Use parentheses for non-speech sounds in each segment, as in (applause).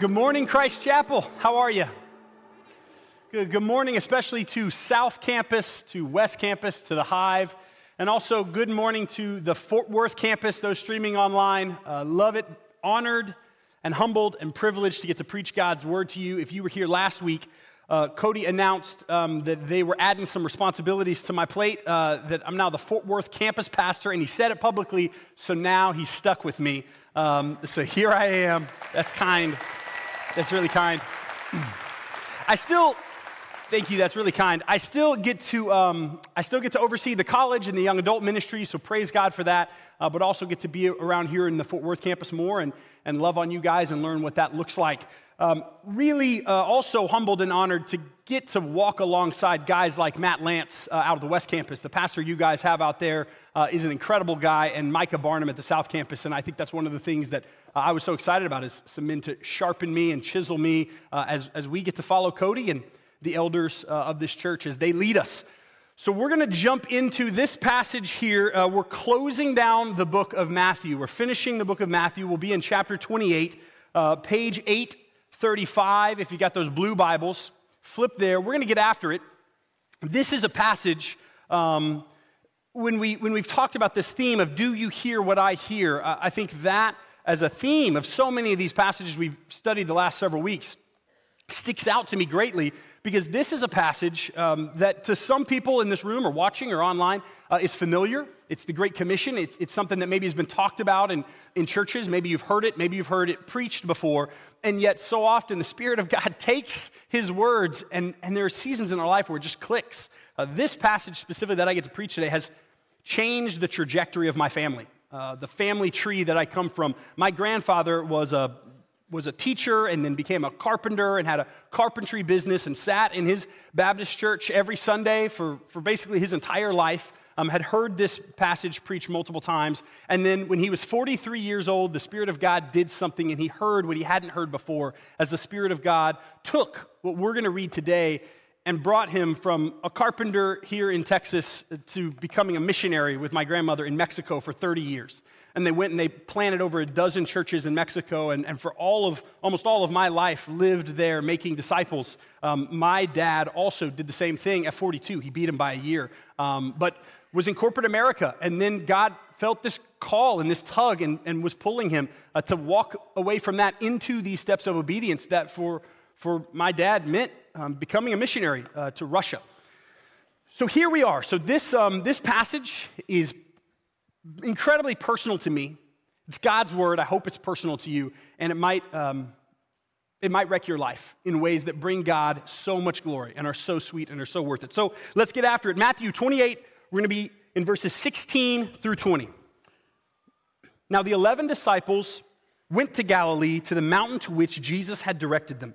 Good morning, Christ Chapel. How are you? Good, good morning, especially to South Campus, to West Campus, to the Hive, and also good morning to the Fort Worth campus, those streaming online. Uh, love it, honored and humbled and privileged to get to preach God's word to you. If you were here last week, uh, Cody announced um, that they were adding some responsibilities to my plate, uh, that I'm now the Fort Worth campus pastor, and he said it publicly, so now he's stuck with me. Um, so here I am. That's kind. That's really kind. I still, thank you. That's really kind. I still get to, um, I still get to oversee the college and the young adult ministry. So praise God for that. Uh, but also get to be around here in the Fort Worth campus more and and love on you guys and learn what that looks like. Um, really, uh, also humbled and honored to get to walk alongside guys like Matt Lance uh, out of the West Campus. The pastor you guys have out there uh, is an incredible guy, and Micah Barnum at the South Campus. And I think that's one of the things that uh, I was so excited about is some men to sharpen me and chisel me uh, as, as we get to follow Cody and the elders uh, of this church as they lead us. So, we're going to jump into this passage here. Uh, we're closing down the book of Matthew. We're finishing the book of Matthew. We'll be in chapter 28, uh, page 835. If you got those blue Bibles, flip there. We're going to get after it. This is a passage. Um, when, we, when we've talked about this theme of do you hear what I hear, uh, I think that as a theme of so many of these passages we've studied the last several weeks sticks out to me greatly because this is a passage um, that to some people in this room or watching or online uh, is familiar. It's the Great Commission. It's, it's something that maybe has been talked about in, in churches. Maybe you've heard it. Maybe you've heard it preached before. And yet, so often, the Spirit of God (laughs) takes His words, and, and there are seasons in our life where it just clicks. Uh, this passage specifically that I get to preach today has changed the trajectory of my family. Uh, the family tree that I come from. My grandfather was a was a teacher and then became a carpenter and had a carpentry business and sat in his Baptist church every Sunday for, for basically his entire life. Um, had heard this passage preached multiple times. And then when he was 43 years old, the Spirit of God did something and he heard what he hadn't heard before as the Spirit of God took what we're going to read today and brought him from a carpenter here in Texas to becoming a missionary with my grandmother in Mexico for 30 years. And they went and they planted over a dozen churches in Mexico, and, and for all of, almost all of my life, lived there making disciples. Um, my dad also did the same thing at 42. He beat him by a year, um, but was in corporate America. And then God felt this call and this tug and, and was pulling him uh, to walk away from that into these steps of obedience that for, for my dad meant um, becoming a missionary uh, to Russia. So here we are. So this, um, this passage is incredibly personal to me. It's God's word. I hope it's personal to you, and it might, um, it might wreck your life in ways that bring God so much glory and are so sweet and are so worth it. So let's get after it. Matthew 28, we're going to be in verses 16 through 20. Now, the 11 disciples went to Galilee to the mountain to which Jesus had directed them.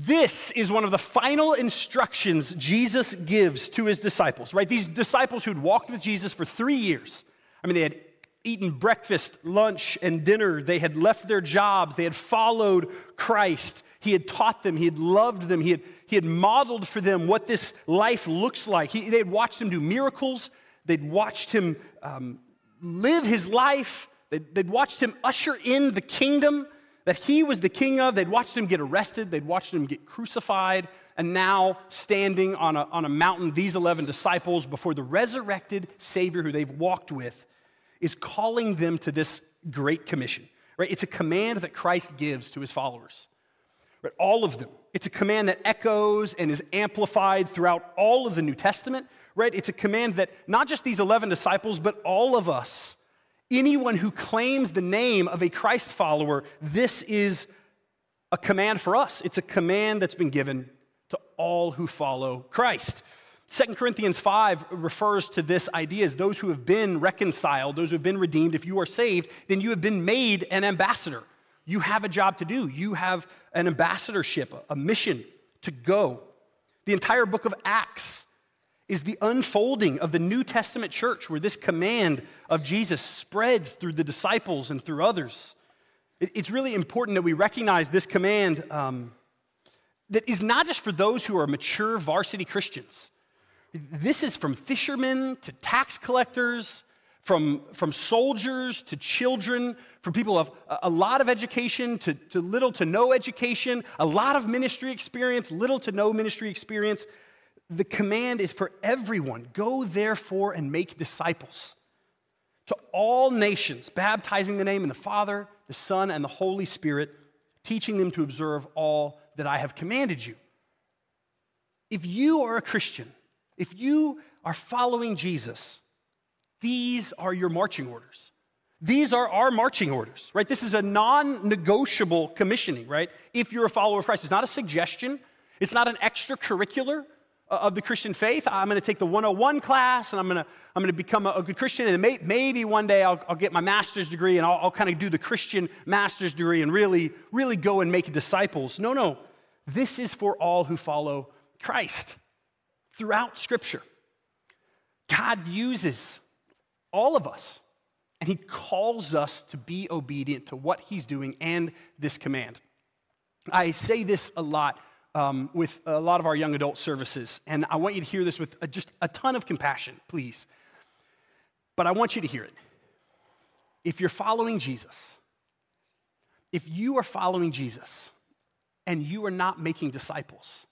This is one of the final instructions Jesus gives to his disciples, right? These disciples who'd walked with Jesus for three years. I mean, they had eaten breakfast, lunch, and dinner. They had left their jobs. They had followed Christ. He had taught them. He had loved them. He had, he had modeled for them what this life looks like. He, they had watched him do miracles. They'd watched him um, live his life. They'd, they'd watched him usher in the kingdom that he was the king of. They'd watched him get arrested, they'd watched him get crucified, and now standing on a, on a mountain, these 11 disciples before the resurrected Savior who they've walked with is calling them to this great commission. Right? It's a command that Christ gives to his followers. Right? All of them. It's a command that echoes and is amplified throughout all of the New Testament. Right? It's a command that not just these 11 disciples, but all of us anyone who claims the name of a Christ follower, this is a command for us. It's a command that's been given to all who follow Christ. 2 Corinthians 5 refers to this idea as those who have been reconciled, those who have been redeemed. If you are saved, then you have been made an ambassador. You have a job to do, you have an ambassadorship, a mission to go. The entire book of Acts is the unfolding of the New Testament church, where this command of Jesus spreads through the disciples and through others. It's really important that we recognize this command um, that is not just for those who are mature varsity Christians. This is from fishermen to tax collectors, from, from soldiers to children, from people of a lot of education to, to little to no education, a lot of ministry experience, little to no ministry experience. The command is for everyone go therefore and make disciples to all nations, baptizing the name of the Father, the Son, and the Holy Spirit, teaching them to observe all that I have commanded you. If you are a Christian, if you are following Jesus, these are your marching orders. These are our marching orders, right? This is a non negotiable commissioning, right? If you're a follower of Christ, it's not a suggestion, it's not an extracurricular Uh, of the Christian faith. I'm going to take the 101 class and I'm going to, I'm going to become a, a good Christian. And may, maybe one day I'll, I'll, get my master's degree and I'll, I'll kind of do the Christian master's degree and really, really go and make disciples. No, no. This is for all who follow Christ throughout Scripture. God uses all of us, and He calls us to be obedient to what He's doing and this command. I say this a lot um, with a lot of our young adult services, and I want you to hear this with a, just a ton of compassion, please. But I want you to hear it. If you're following Jesus, if you are following Jesus and you are not making disciples,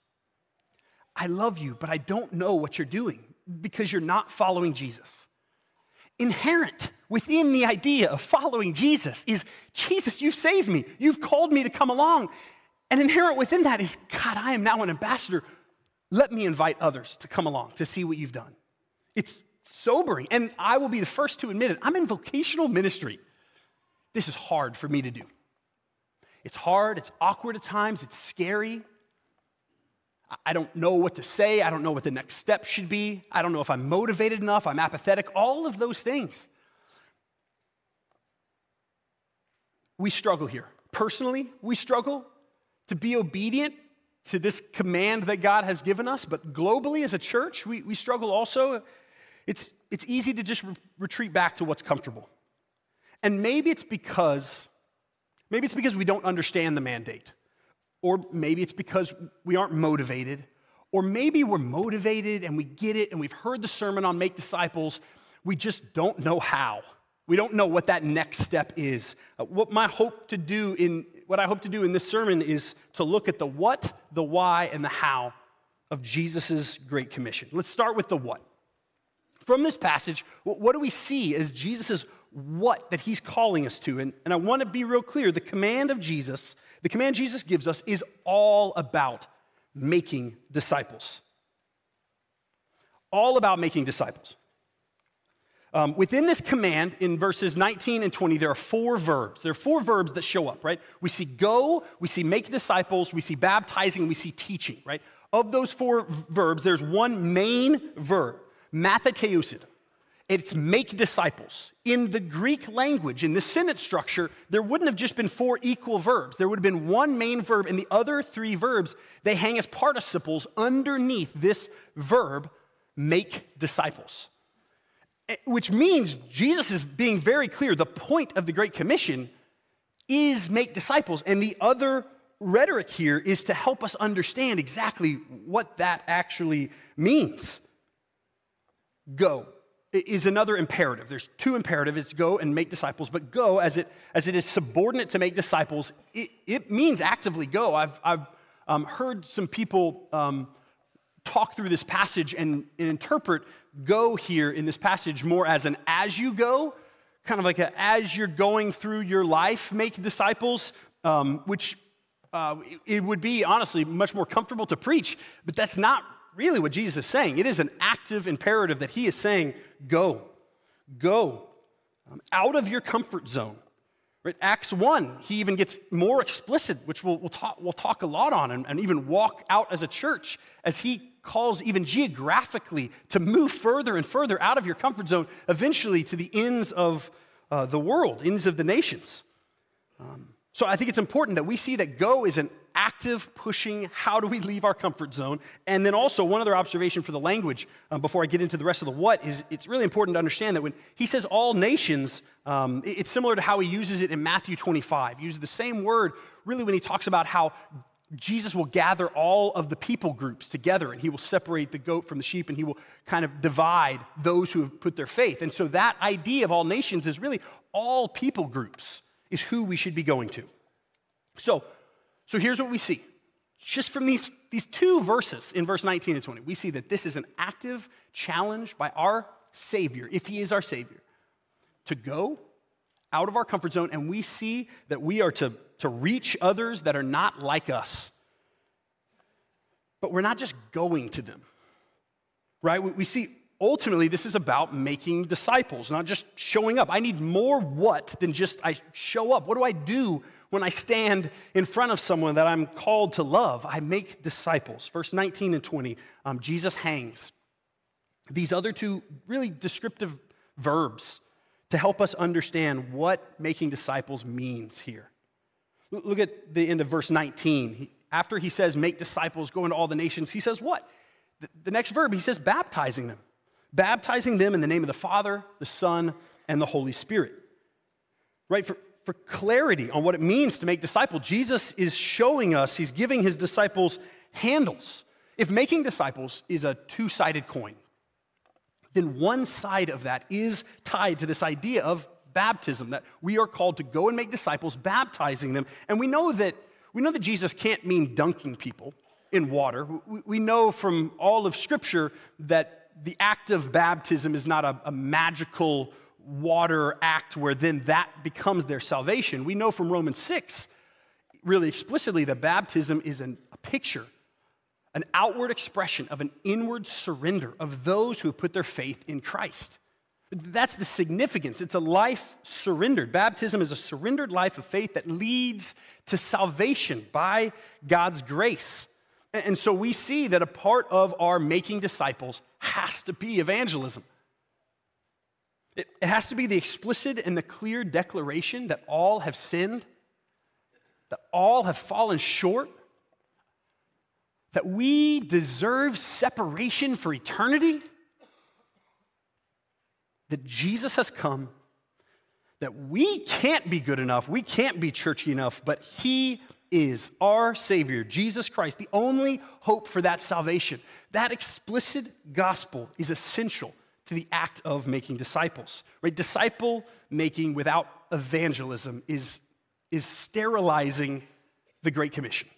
I love you, but I don't know what you're doing because you're not following Jesus. Inherent within the idea of following Jesus is Jesus, you've saved me. You've called me to come along. And inherent within that is God, I am now an ambassador. Let me invite others to come along to see what you've done. It's sobering. And I will be the first to admit it. I'm in vocational ministry. This is hard for me to do. It's hard, it's awkward at times, it's scary. I don't know what to say. I don't know what the next step should be. I don't know if I'm motivated enough. I'm apathetic. All of those things. We struggle here. Personally, we struggle to be obedient to this command that God has given us, but globally as a church, we, we struggle also. It's, it's easy to just re- retreat back to what's comfortable. And maybe it's because, maybe it's because we don't understand the mandate. Or maybe it's because we aren't motivated. Or maybe we're motivated and we get it and we've heard the sermon on make disciples. We just don't know how. We don't know what that next step is. Uh, what my hope to do in what I hope to do in this sermon is to look at the what, the why, and the how of Jesus' Great Commission. Let's start with the what. From this passage, what do we see as Jesus' what that he's calling us to? And, and I want to be real clear the command of Jesus the command Jesus gives us is all about making disciples. All about making disciples. Um, within this command, in verses 19 and 20, there are four verbs. There are four verbs that show up, right? We see go, we see make disciples, we see baptizing, we see teaching, right? Of those four verbs, there's one main verb, matheteusate. It's make disciples. In the Greek language, in the sentence structure, there wouldn't have just been four equal verbs. There would have been one main verb, and the other three verbs, they hang as participles underneath this verb, make disciples. Which means Jesus is being very clear. The point of the Great Commission is make disciples. And the other rhetoric here is to help us understand exactly what that actually means. Go is another imperative. There's two imperatives. It's go and make disciples, but go as it, as it is subordinate to make disciples, it, it means actively go. I've, I've um, heard some people um, talk through this passage and, and, interpret go here in this passage more as an as you go, kind of like a as you're going through your life, make disciples, um, which uh, it would be honestly much more comfortable to preach, but that's not really what Jesus is saying. It is an active imperative that he is saying, go, go um, out of your comfort zone. Right? Acts 1, he even gets more explicit, which we'll, we'll, talk, we'll talk a lot on, and, and even walk out as a church as he calls even geographically to move further and further out of your comfort zone, eventually to the ends of uh, the world, ends of the nations. Um, So I think it's important that we see that go is an active pushing, how do we leave our comfort zone? And then also, one other observation for the language um, before I get into the rest of the what is it's really important to understand that when he says all nations, um, it's similar to how he uses it in Matthew 25. He uses the same word really when he talks about how Jesus will gather all of the people groups together and he will separate the goat from the sheep and he will kind of divide those who have put their faith. And so that idea of all nations is really all people groups is who we should be going to. So, so here's what we see. Just from these, these two verses in verse 19 and 20, we see that this is an active challenge by our Savior, if He is our Savior, to go out of our comfort zone, and we see that we are to, to reach others that are not like us. But we're not just going to them, right? We, see ultimately this is about making disciples, not just showing up. I need more what than just I show up. What do I do when I stand in front of someone that I'm called to love, I make disciples. Verse 19 and 20, um, Jesus hangs. These other two really descriptive verbs to help us understand what making disciples means here. Look at the end of verse 19. after he says, make disciples, go into all the nations, he says what? The, next verb, he says, baptizing them. Baptizing them in the name of the Father, the Son, and the Holy Spirit. Right? For, for clarity on what it means to make disciples. Jesus is showing us, he's giving his disciples handles. If making disciples is a two sided coin, then one side of that is tied to this idea of baptism, that we are called to go and make disciples, baptizing them. And we know that, we know that Jesus can't mean dunking people in water. We know from all of Scripture that the act of baptism is not a, a magical water act where then that becomes their salvation. We know from Romans 6 really explicitly that baptism is an, a picture, an outward expression of an inward surrender of those who have put their faith in Christ. That's the significance. It's a life surrendered. Baptism is a surrendered life of faith that leads to salvation by God's grace. And so we see that a part of our making disciples has to be evangelism. It, has to be the explicit and the clear declaration that all have sinned, that all have fallen short, that we deserve separation for eternity, that Jesus has come, that we can't be good enough, we can't be churchy enough, but He is our Savior, Jesus Christ, the only hope for that salvation. That explicit gospel is essential to the act of making disciples. Right? Disciple making without evangelism is, is sterilizing the Great Commission.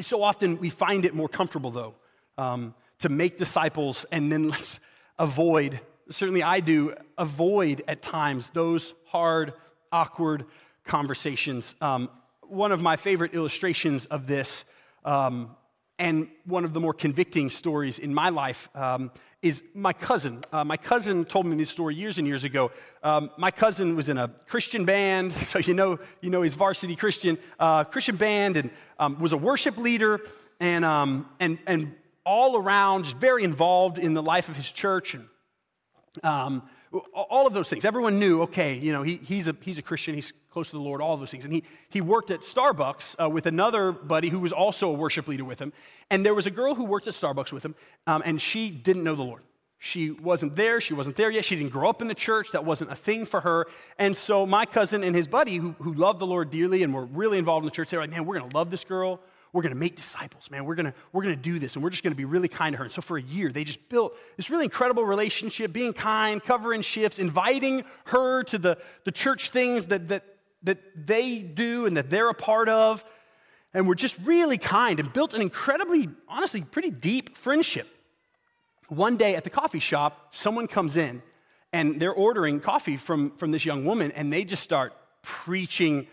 So often we find it more comfortable, though, um, to make disciples and then let's avoid, certainly I do, avoid at times those hard, awkward conversations. Um, one of my favorite illustrations of this um, and one of the more convicting stories in my life um, is my cousin. Uh, my cousin told me this story years and years ago. Um, my cousin was in a Christian band, (laughs) so you know, you know he's varsity Christian, uh, Christian band, and um, was a worship leader, and, um, and, and all around, very involved in the life of his church. And, um, all of those things. Everyone knew, okay, you know, he, he's, a, he's a Christian, he's close to the Lord, all those things. And he, he worked at Starbucks uh, with another buddy who was also a worship leader with him. And there was a girl who worked at Starbucks with him, um, and she didn't know the Lord. She wasn't there. She wasn't there yet. She didn't grow up in the church. That wasn't a thing for her. And so my cousin and his buddy, who, who loved the Lord dearly and were really involved in the church, they were like, man, we're to love this girl. We're going to make disciples, man. We're going to we're going to do this and we're just going to be really kind to her. And so for a year, they just built this really incredible relationship, being kind, covering shifts, inviting her to the, the church things that, that, that they do and that they're a part of. And we're just really kind and built an incredibly, honestly, pretty deep friendship. One day at the coffee shop, someone comes in and they're ordering coffee from, from this young woman, and they just start preaching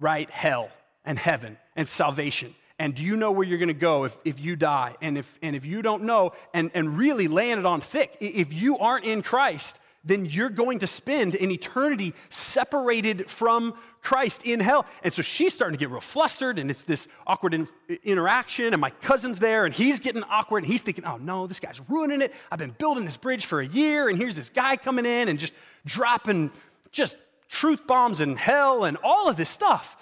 right hell and heaven and salvation and do you know where you're going to go if, if you die? And if, and if you don't know, and, and really laying it on thick, if you aren't in Christ, then you're going to spend an eternity separated from Christ in hell. And so she's starting to get real flustered, and it's this awkward in, interaction. And my cousin's there, and he's getting awkward, and he's thinking, oh no, this guy's ruining it. I've been building this bridge for a year, and here's this guy coming in and just dropping just truth bombs and hell and all of this stuff.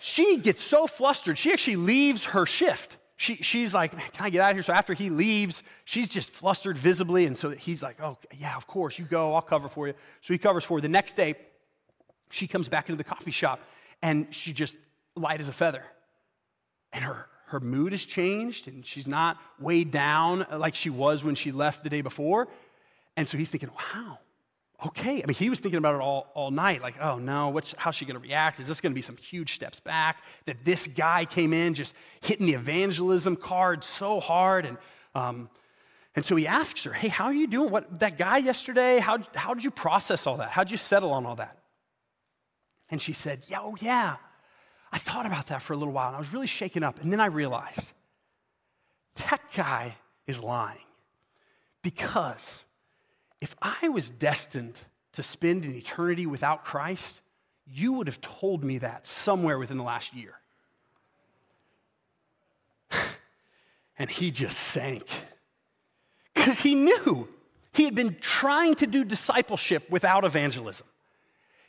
She gets so flustered, she actually leaves her shift. She, she's like, Can I get out of here? So after he leaves, she's just flustered visibly. And so he's like, Oh, yeah, of course, you go, I'll cover for you. So he covers for her. The next day, she comes back into the coffee shop and she just light as a feather. And her, her mood has changed and she's not weighed down like she was when she left the day before. And so he's thinking, wow, okay. I mean, he was thinking about it all, all night, like, oh no, what's, how's she gonna react? Is this gonna be some huge steps back? That this guy came in just hitting the evangelism card so hard. And, um, and so he asks her, hey, how are you doing? What, that guy yesterday, how, how did you process all that? How'd you settle on all that? And she said, yeah, oh yeah. I thought about that for a little while and I was really shaken up. And then I realized that guy is lying because if I was destined to spend an eternity without Christ, you would have told me that somewhere within the last year. (sighs) and he just sank because he knew he had been trying to do discipleship without evangelism.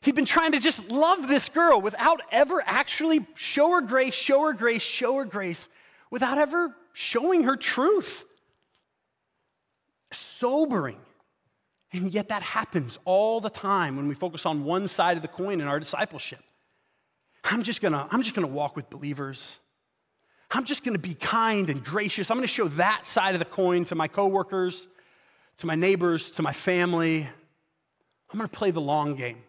He'd been trying to just love this girl without ever actually show her grace, show her grace, show her grace, without ever showing her truth. Sobering. And yet that happens all the time when we focus on one side of the coin in our discipleship. I'm just gonna, I'm just gonna walk with believers. I'm just gonna be kind and gracious. I'm gonna show that side of the coin to my coworkers, to my neighbors, to my family. I'm gonna play the long game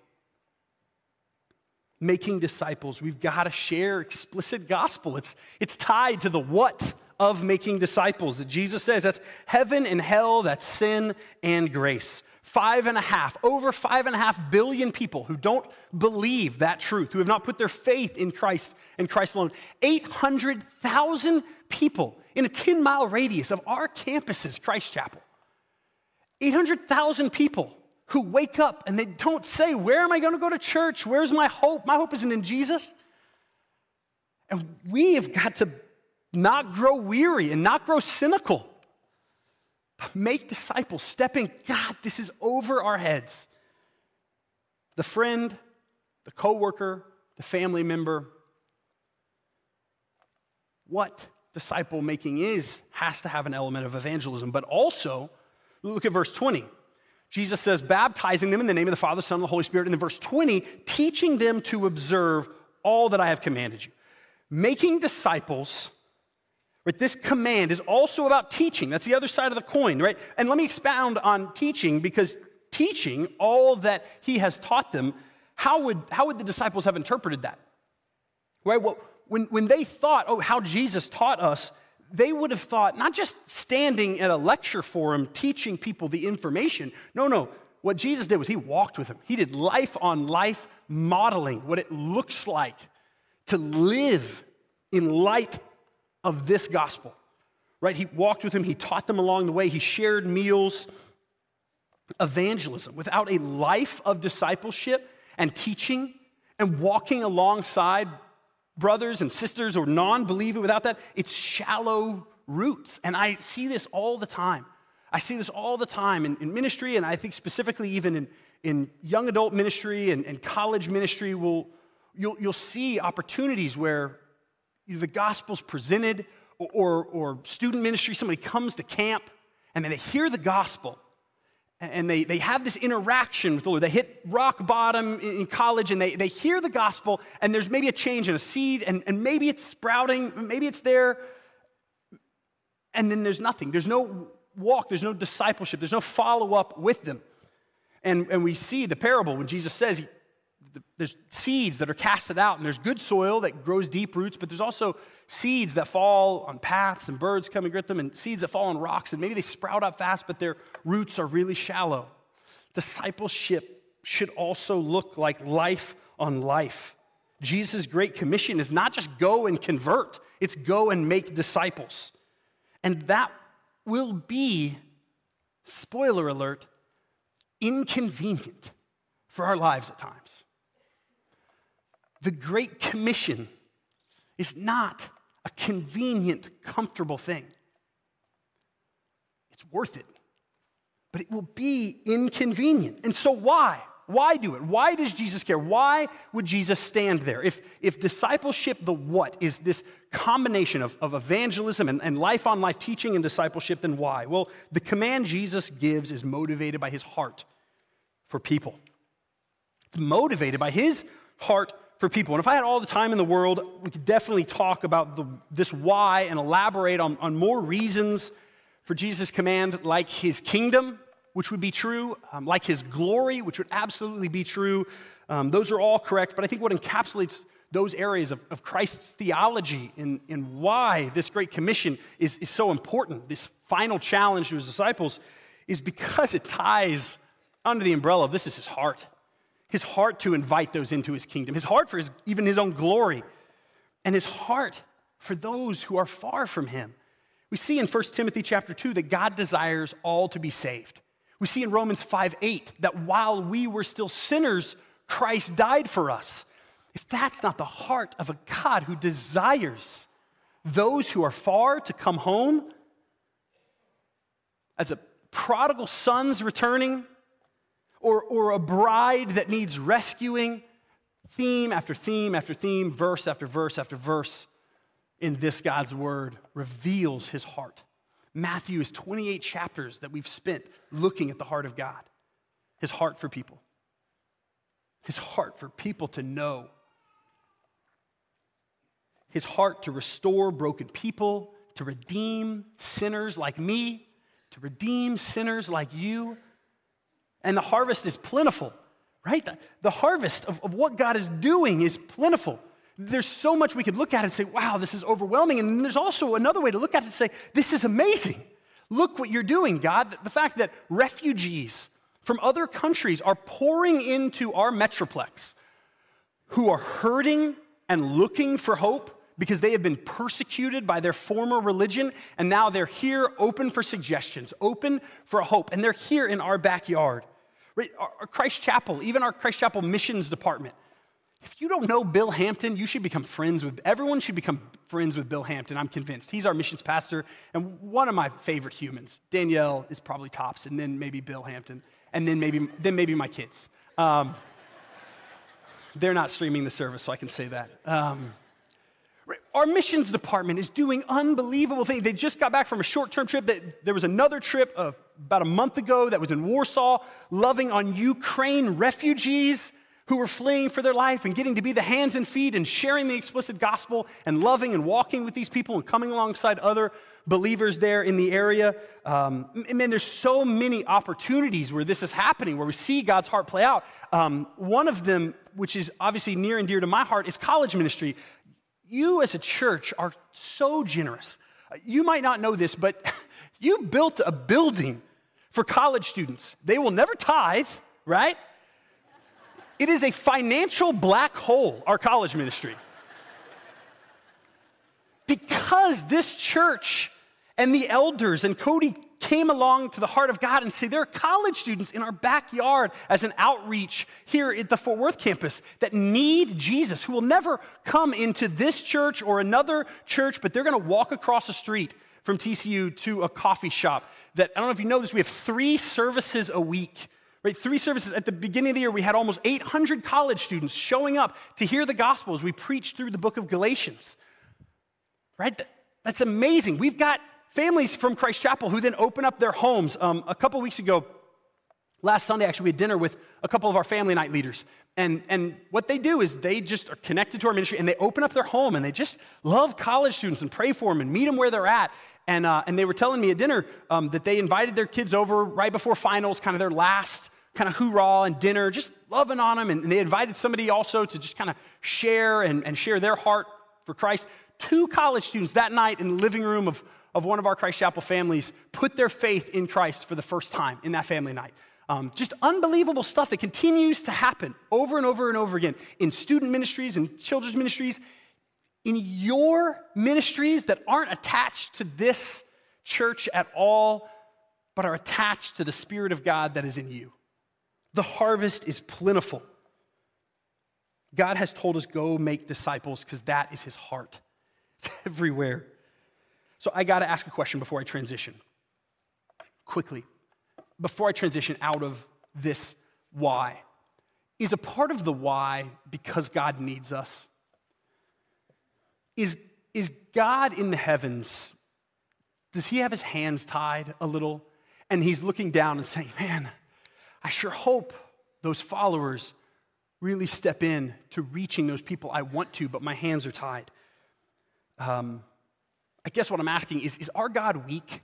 making disciples, we've got to share explicit gospel. It's, it's tied to the what of making disciples that Jesus says that's heaven and hell, that's sin and grace. Five and a half, over five and a half billion people who don't believe that truth, who have not put their faith in Christ and Christ alone. 800,000 people in a 10 mile radius of our campuses, Christ Chapel. 800,000 people who wake up and they don't say, Where am I going to go to church? Where's my hope? My hope isn't in Jesus. And we have got to not grow weary and not grow cynical. Make disciples, stepping, God, this is over our heads. The friend, the coworker, the family member, what disciple making is has to have an element of evangelism, but also, look at verse 20. Jesus says, baptizing them in the name of the Father, Son, and the Holy Spirit. And then verse 20, teaching them to observe all that I have commanded you. Making disciples, right? This command is also about teaching. That's the other side of the coin, right? And let me expound on teaching because teaching all that he has taught them, how would, how would the disciples have interpreted that? Right? Well, when, when they thought, oh, how Jesus taught us, they would have thought not just standing at a lecture forum teaching people the information. No, no. What Jesus did was he walked with them. He did life on life modeling what it looks like to live in light of this gospel. Right? He walked with them, he taught them along the way, he shared meals. Evangelism without a life of discipleship and teaching and walking alongside brothers and sisters or non believer without that, it's shallow roots. And I see this all the time. I see this all the time in, in ministry, and I think specifically even in, in young adult ministry and, and college ministry, will you'll, you'll see opportunities where know, the gospel's presented, or, or, or student ministry, somebody comes to camp and then they hear the gospel and they, they have this interaction with the Lord. They hit rock bottom in college and they, they hear the gospel, and there's maybe a change in a seed, and, and maybe it's sprouting, maybe it's there, and then there's nothing. There's no walk, there's no discipleship, there's no follow up with them. And, and we see the parable when Jesus says there's seeds that are casted out, and there's good soil that grows deep roots, but there's also seeds that fall on paths and birds come and get them, and seeds that fall on rocks, and maybe they sprout up fast, but their roots are really shallow. Discipleship should also look like life on life. Jesus' great commission is not just go and convert, it's go and make disciples. And that will be, spoiler alert, inconvenient for our lives at times. The Great Commission is not a convenient, comfortable thing. It's worth it, but it will be inconvenient. And so, why? Why do it? Why does Jesus care? Why would Jesus stand there? If, if discipleship, the what, is this combination of, of evangelism and, and life on life teaching and discipleship, then why? Well, the command Jesus gives is motivated by his heart for people. It's motivated by his heart for people. And if I had all the time in the world, we could definitely talk about the, this why and elaborate on, on more reasons for Jesus' command, like his kingdom, which would be true, um, like his glory, which would absolutely be true. Um, those are all correct. But I think what encapsulates those areas of, of Christ's theology and, and why this Great Commission is, is so important, this final challenge to his disciples, is because it ties under the umbrella of this is his heart his heart to invite those into his kingdom, his heart for his, even his own glory, and his heart for those who are far from him. We see in 1 Timothy chapter 2 that God desires all to be saved. We see in Romans 5 8 that while we were still sinners, Christ died for us. If that's not the heart of a God who desires those who are far to come home, as a prodigal son's returning, or, or a bride that needs rescuing, theme after theme after theme, verse after verse after verse in this God's word reveals his heart. Matthew is 28 chapters that we've spent looking at the heart of God, his heart for people, his heart for people to know, his heart to restore broken people, to redeem sinners like me, to redeem sinners like you and the harvest is plentiful, right? The, harvest of, of what God is doing is plentiful. There's so much we could look at and say, wow, this is overwhelming. And there's also another way to look at it and say, this is amazing. Look what you're doing, God. The fact that refugees from other countries are pouring into our metroplex who are hurting and looking for hope because they have been persecuted by their former religion, and now they're here open for suggestions, open for hope, and they're here in our backyard. Right? Our Christ Chapel, even our Christ Chapel missions department. If you don't know Bill Hampton, you should become friends with, everyone should become friends with Bill Hampton, I'm convinced. He's our missions pastor and one of my favorite humans. Danielle is probably tops, and then maybe Bill Hampton, and then maybe, then maybe my kids. Um, they're not streaming the service, so I can say that. Um, our missions department is doing unbelievable things. They just got back from a short term trip. That, there was another trip of about a month ago that was in Warsaw, loving on Ukraine refugees who were fleeing for their life and getting to be the hands and feet and sharing the explicit gospel and loving and walking with these people and coming alongside other believers there in the area. Um, man, there's so many opportunities where this is happening, where we see God's heart play out. Um, one of them, which is obviously near and dear to my heart, is college ministry you as a church are so generous. You might not know this, but (laughs) you built a building for college students. They will never tithe, right? It is a financial black hole, our college ministry. Because this church and the elders and Cody came along to the heart of God and say, there are college students in our backyard as an outreach here at the Fort Worth campus that need Jesus, who will never come into this church or another church, but they're to walk across the street from TCU to a coffee shop. That I don't know if you know this, we have three services a week. Right, three services. At the beginning of the year, we had almost 800 college students showing up to hear the gospel as we preached through the book of Galatians. Right? That's amazing. We've got families from Christ Chapel who then open up their homes. Um, a couple weeks ago, last Sunday, actually, we had dinner with a couple of our family night leaders. And, and what they do is they just are connected to our ministry and they open up their home and they just love college students and pray for them and meet them where they're at. And, uh, and they were telling me at dinner um, that they invited their kids over right before finals, kind of their last kind of hoorah and dinner, just loving on them. And, and they invited somebody also to just kind of share and, and share their heart for Christ. Two college students that night in the living room of of one of our Christ Chapel families put their faith in Christ for the first time in that family night. Um, just unbelievable stuff that continues to happen over and over and over again in student ministries and children's ministries, in your ministries that aren't attached to this church at all, but are attached to the Spirit of God that is in you. The harvest is plentiful. God has told us, go make disciples because that is his heart. It's everywhere. So I got to ask a question before I transition. Quickly, before I transition out of this why. is a part of the why because God needs us. Is, is God in the heavens, does he have his hands tied a little? And he's looking down and saying, Man, I sure hope those followers really step in to reaching those people I want to, but my hands are tied. Um, I guess what I'm asking is Is our God weak?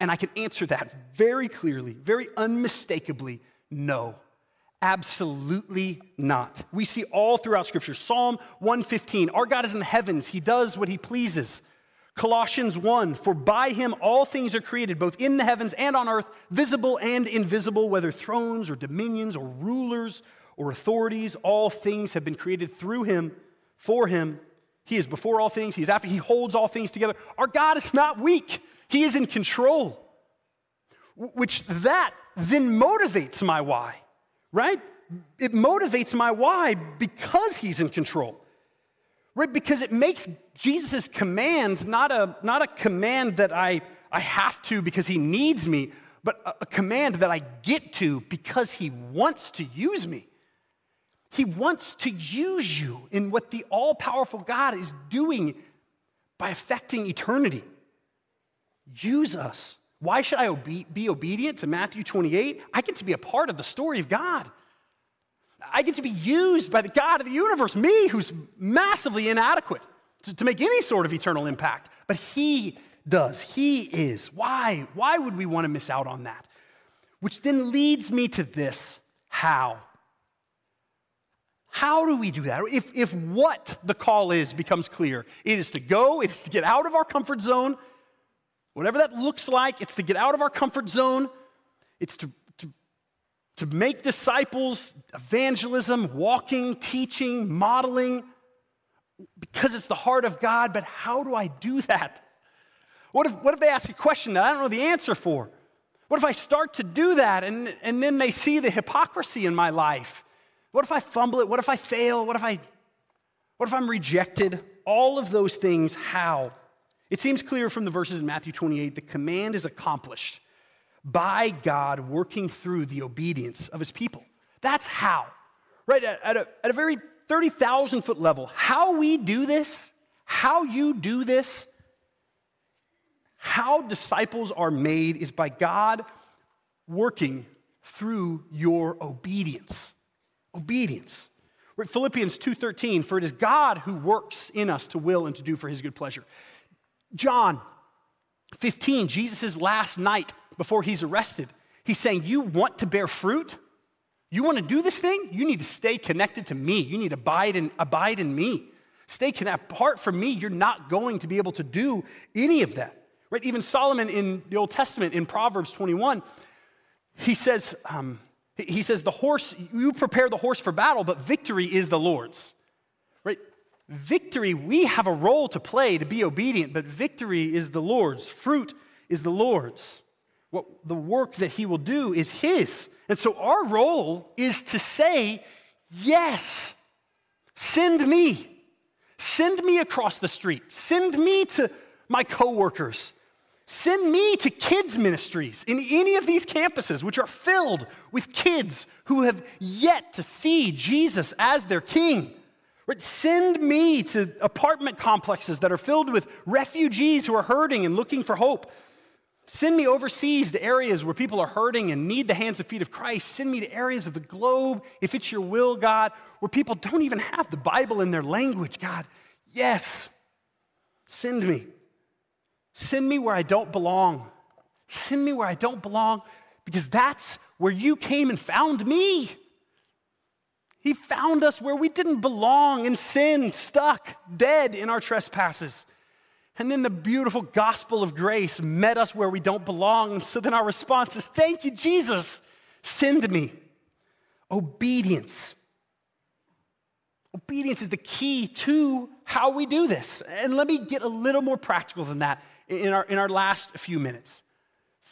And I can answer that very clearly, very unmistakably no. Absolutely not. We see all throughout Scripture. Psalm 115 Our God is in the heavens, He does what He pleases. Colossians 1 For by Him all things are created, both in the heavens and on earth, visible and invisible, whether thrones or dominions or rulers or authorities, all things have been created through Him, for Him. He is before all things, He is after, He holds all things together. Our God is not weak, He is in control, which that then motivates my why right? It motivates my why because he's in control, right? Because it makes Jesus' command not a, not a command that I, I have to because he needs me, but a, a command that I get to because he wants to use me. He wants to use you in what the all powerful God is doing by affecting eternity. Use us. Why should I be obedient to Matthew 28? I get to be a part of the story of God. I get to be used by the God of the universe, me, who's massively inadequate to, to make any sort of eternal impact. But He does. He is. Why? Why would we want to miss out on that? Which then leads me to this how? How do we do that? If, if what the call is becomes clear, it is to go, it is to get out of our comfort zone, Whatever that looks like, it's to get out of our comfort zone, it's to, to, to make disciples, evangelism, walking, teaching, modeling, because it's the heart of God. But how do I do that? What if, what if they ask a question that I don't know the answer for? What if I start to do that and, and then they see the hypocrisy in my life? What if I fumble it? What if I fail? What if I what if I'm rejected? All of those things, how? It seems clear from the verses in Matthew 28 the command is accomplished by God working through the obedience of his people. That's how, right? At a, at a very 30,000 foot level, how we do this, how you do this, how disciples are made is by God working through your obedience. Obedience. Philippians 2:13 for it is God who works in us to will and to do for his good pleasure. John 15, Jesus' last night before he's arrested, he's saying, You want to bear fruit? You want to do this thing? You need to stay connected to me. You need to abide in, abide in me. Stay connected. Apart from me, you're not going to be able to do any of that. Right? Even Solomon in the Old Testament, in Proverbs 21, he says, um, he says, the horse, you prepare the horse for battle, but victory is the Lord's. Victory, we have a role to play to be obedient, but victory is the Lord's. Fruit is the Lord's. What the work that He will do is His. And so our role is to say, Yes, send me. Send me across the street. Send me to my coworkers. Send me to kids' ministries in any of these campuses, which are filled with kids who have yet to see Jesus as their king. Send me to apartment complexes that are filled with refugees who are hurting and looking for hope. Send me overseas to areas where people are hurting and need the hands and feet of Christ. Send me to areas of the globe, if it's your will, God, where people don't even have the Bible in their language, God. Yes, send me. Send me where I don't belong. Send me where I don't belong because that's where you came and found me. He found us where we didn't belong in sin, stuck, dead in our trespasses. And then the beautiful gospel of grace met us where we don't belong. So then our response is, Thank you, Jesus. Send me. Obedience. Obedience is the key to how we do this. And let me get a little more practical than that in our, in our last few minutes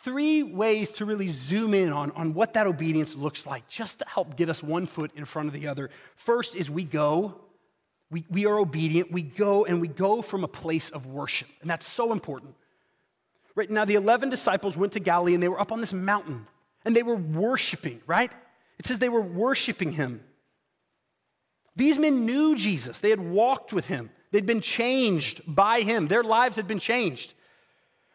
three ways to really zoom in on, on what that obedience looks like, just to help get us one foot in front of the other. First is we go, we, we are obedient, we go, and we go from a place of worship. And that's so important. Right now, the 11 disciples went to Galilee and they were up on this mountain and they were worshiping, right? It says they were worshiping him. These men knew Jesus, they had walked with him, they'd been changed by him, their lives had been changed.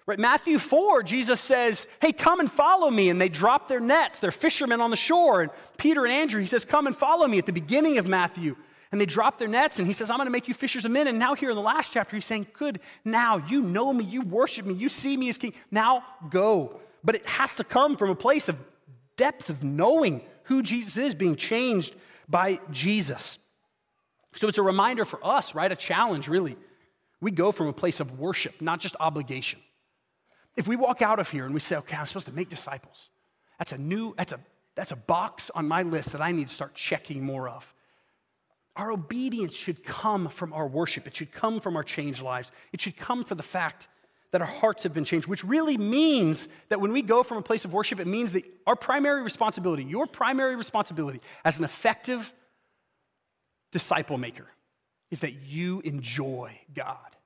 Right, Matthew 4, Jesus says, Hey, come and follow me. And they drop their nets. They're fishermen on the shore. And Peter and Andrew, he says, Come and follow me at the beginning of Matthew. And they drop their nets, and he says, I'm going to make you fishers of men. And now, here in the last chapter, he's saying, Good, now you know me, you worship me, you see me as king. Now go. But it has to come from a place of depth of knowing who Jesus is, being changed by Jesus. So it's a reminder for us, right? A challenge, really. We go from a place of worship, not just obligation. If we walk out of here and we say, okay, I'm supposed to make disciples, that's a new, that's a, that's a box on my list that I need to start checking more of. Our obedience should come from our worship. It should come from our changed lives. It should come from the fact that our hearts have been changed, which really means that when we go from a place of worship, it means that our primary responsibility, your primary responsibility as an effective disciple maker, is that you enjoy God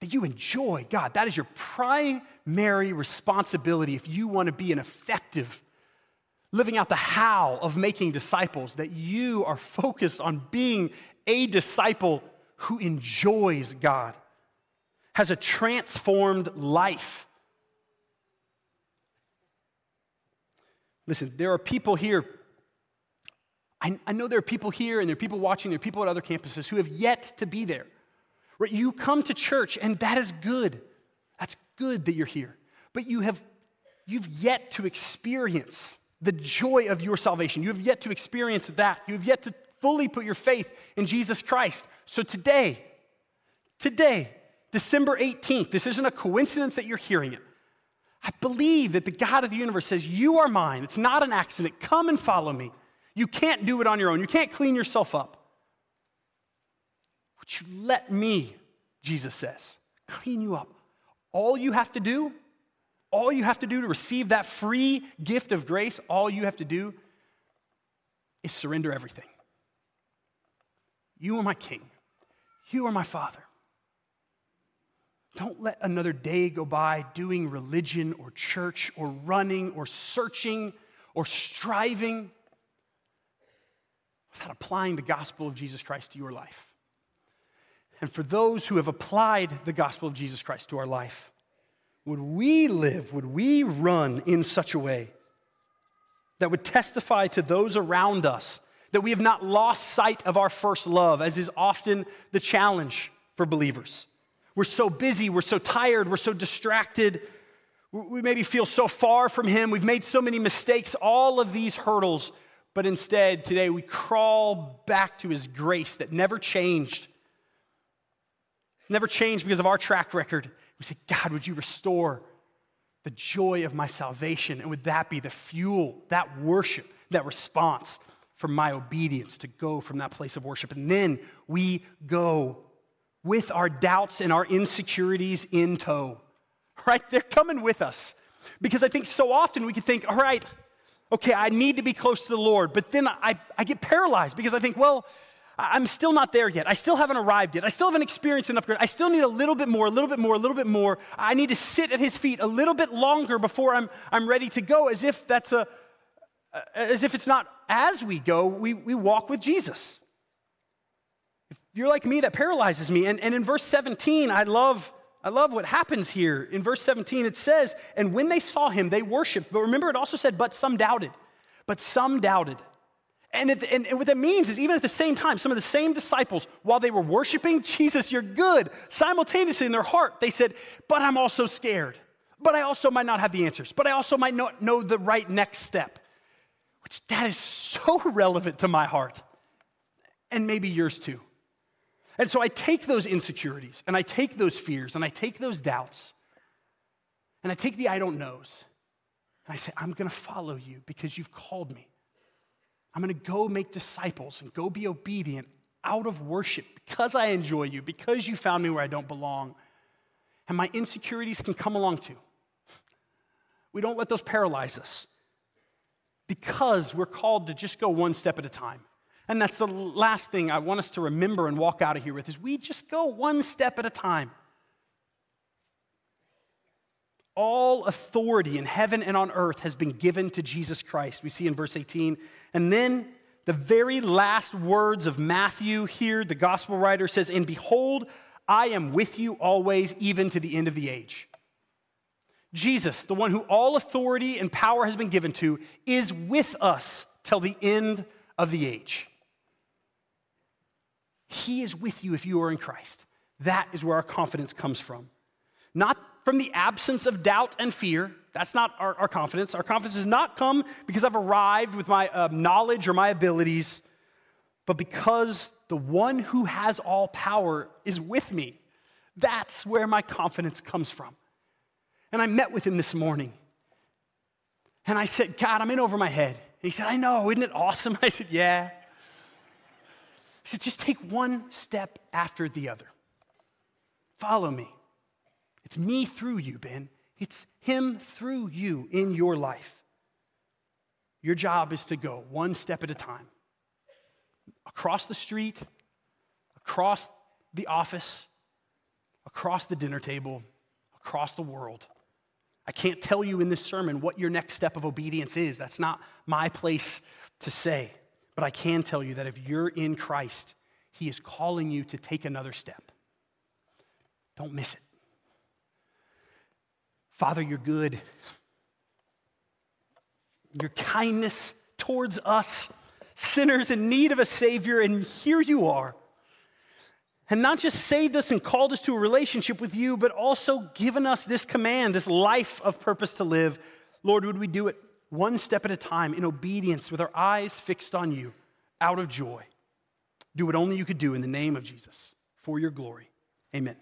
that you enjoy God. That is your primary responsibility if you want to be an effective living out the how of making disciples, that you are focused on being a disciple who enjoys God, has a transformed life. Listen, there are people here. I, I know there are people here and there are people watching, there are people at other campuses who have yet to be there. Right? You come to church, and that is good. That's good that you're here. But you have you've yet to experience the joy of your salvation. You have yet to experience that. You have yet to fully put your faith in Jesus Christ. So today, today, December 18th, this isn't a coincidence that you're hearing it. I believe that the God of the universe says, You are mine. It's not an accident. Come and follow me. You can't do it on your own. You can't clean yourself up. Would you let me, Jesus says, clean you up? All you have to do, all you have to do to receive that free gift of grace, all you have to do is surrender everything. You are my king. You are my father. Don't let another day go by doing religion or church or running or searching or striving without applying the gospel of Jesus Christ to your life and for those who have applied the gospel of Jesus Christ to our life. Would we live, would we run in such a way that would testify to those around us that we have not lost sight of our first love, as is often the challenge for believers? We're so busy, we're so tired, we're so distracted, we maybe feel so far from Him, we've made so many mistakes, all of these hurdles, but instead today we crawl back to His grace that never changed never changed because of our track record. We say, God, would you restore the joy of my salvation? And would that be the fuel, that worship, that response for my obedience to go from that place of worship? And then we go with our doubts and our insecurities in tow, (laughs) right? They're coming with us. Because I think so often we can think, all right, okay, I need to be close to the Lord, but then I, I get paralyzed because I think, well, I'm still not there yet. I still haven't arrived yet. I still haven't experienced enough grace. I still need a little bit more, a little bit more, a little bit more. I need to sit at his feet a little bit longer before I'm, I'm ready to go, as if that's a, as if it's not as we go, we, we walk with Jesus. If you're like me, that paralyzes me. And, and in verse 17, I love, I love what happens here. In verse 17, it says, And when they saw him, they worshiped. But remember, it also said, But some doubted. But some doubted. And, it, and, and, what that means is, even at the same time, some of the same disciples, while they were worshiping Jesus, you're good, simultaneously in their heart, they said, But I'm also scared. But I also might not have the answers. But I also might not know the right next step. Which that is so (laughs) relevant to my heart, and maybe yours too. And so I take those insecurities, and I take those fears, and I take those doubts, and I take the I don't knows, and I say, I'm gonna follow you because you've called me. I'm going to go make disciples and go be obedient out of worship because I enjoy you, because you found me where I don't belong. And my insecurities can come along too. We don't let those paralyze us because we're called to just go one step at a time. And that's the last thing I want us to remember and walk out of here with is we just go one step at a time. All authority in heaven and on earth has been given to Jesus Christ. We see in verse 18. And then The very last words of Matthew here, the gospel writer says, And behold, I am with you always, even to the end of the age. Jesus, the one who all authority and power has been given to, is with us till the end of the age. He is with you if you are in Christ. That is where our confidence comes from. Not from the absence of doubt and fear. That's not our, our confidence. Our confidence does not come because I've arrived with my uh, knowledge or my abilities, but because the one who has all power is with me. That's where my confidence comes from. And I met with him this morning. And I said, God, I'm in over my head. And he said, I know, isn't it awesome? (laughs) I said, Yeah. He said, just take one step after the other. Follow me. It's me through you, Ben. It's Him through you in your life. Your job is to go one step at a time. Across the street, across the office, across the dinner table, across the world. I can't tell you in this sermon what your next step of obedience is. That's not my place to say. But I can tell you that if you're in Christ, He is calling you to take another step. Don't miss it. Father, you're good. Your kindness towards us, sinners in need of a Savior, and here you are. And not just saved us and called us to a relationship with you, but also given us this command, this life of purpose to live. Lord, would we do it one step at a time in obedience with our eyes fixed on you out of joy? Do what only you could do in the name of Jesus for your glory. Amen.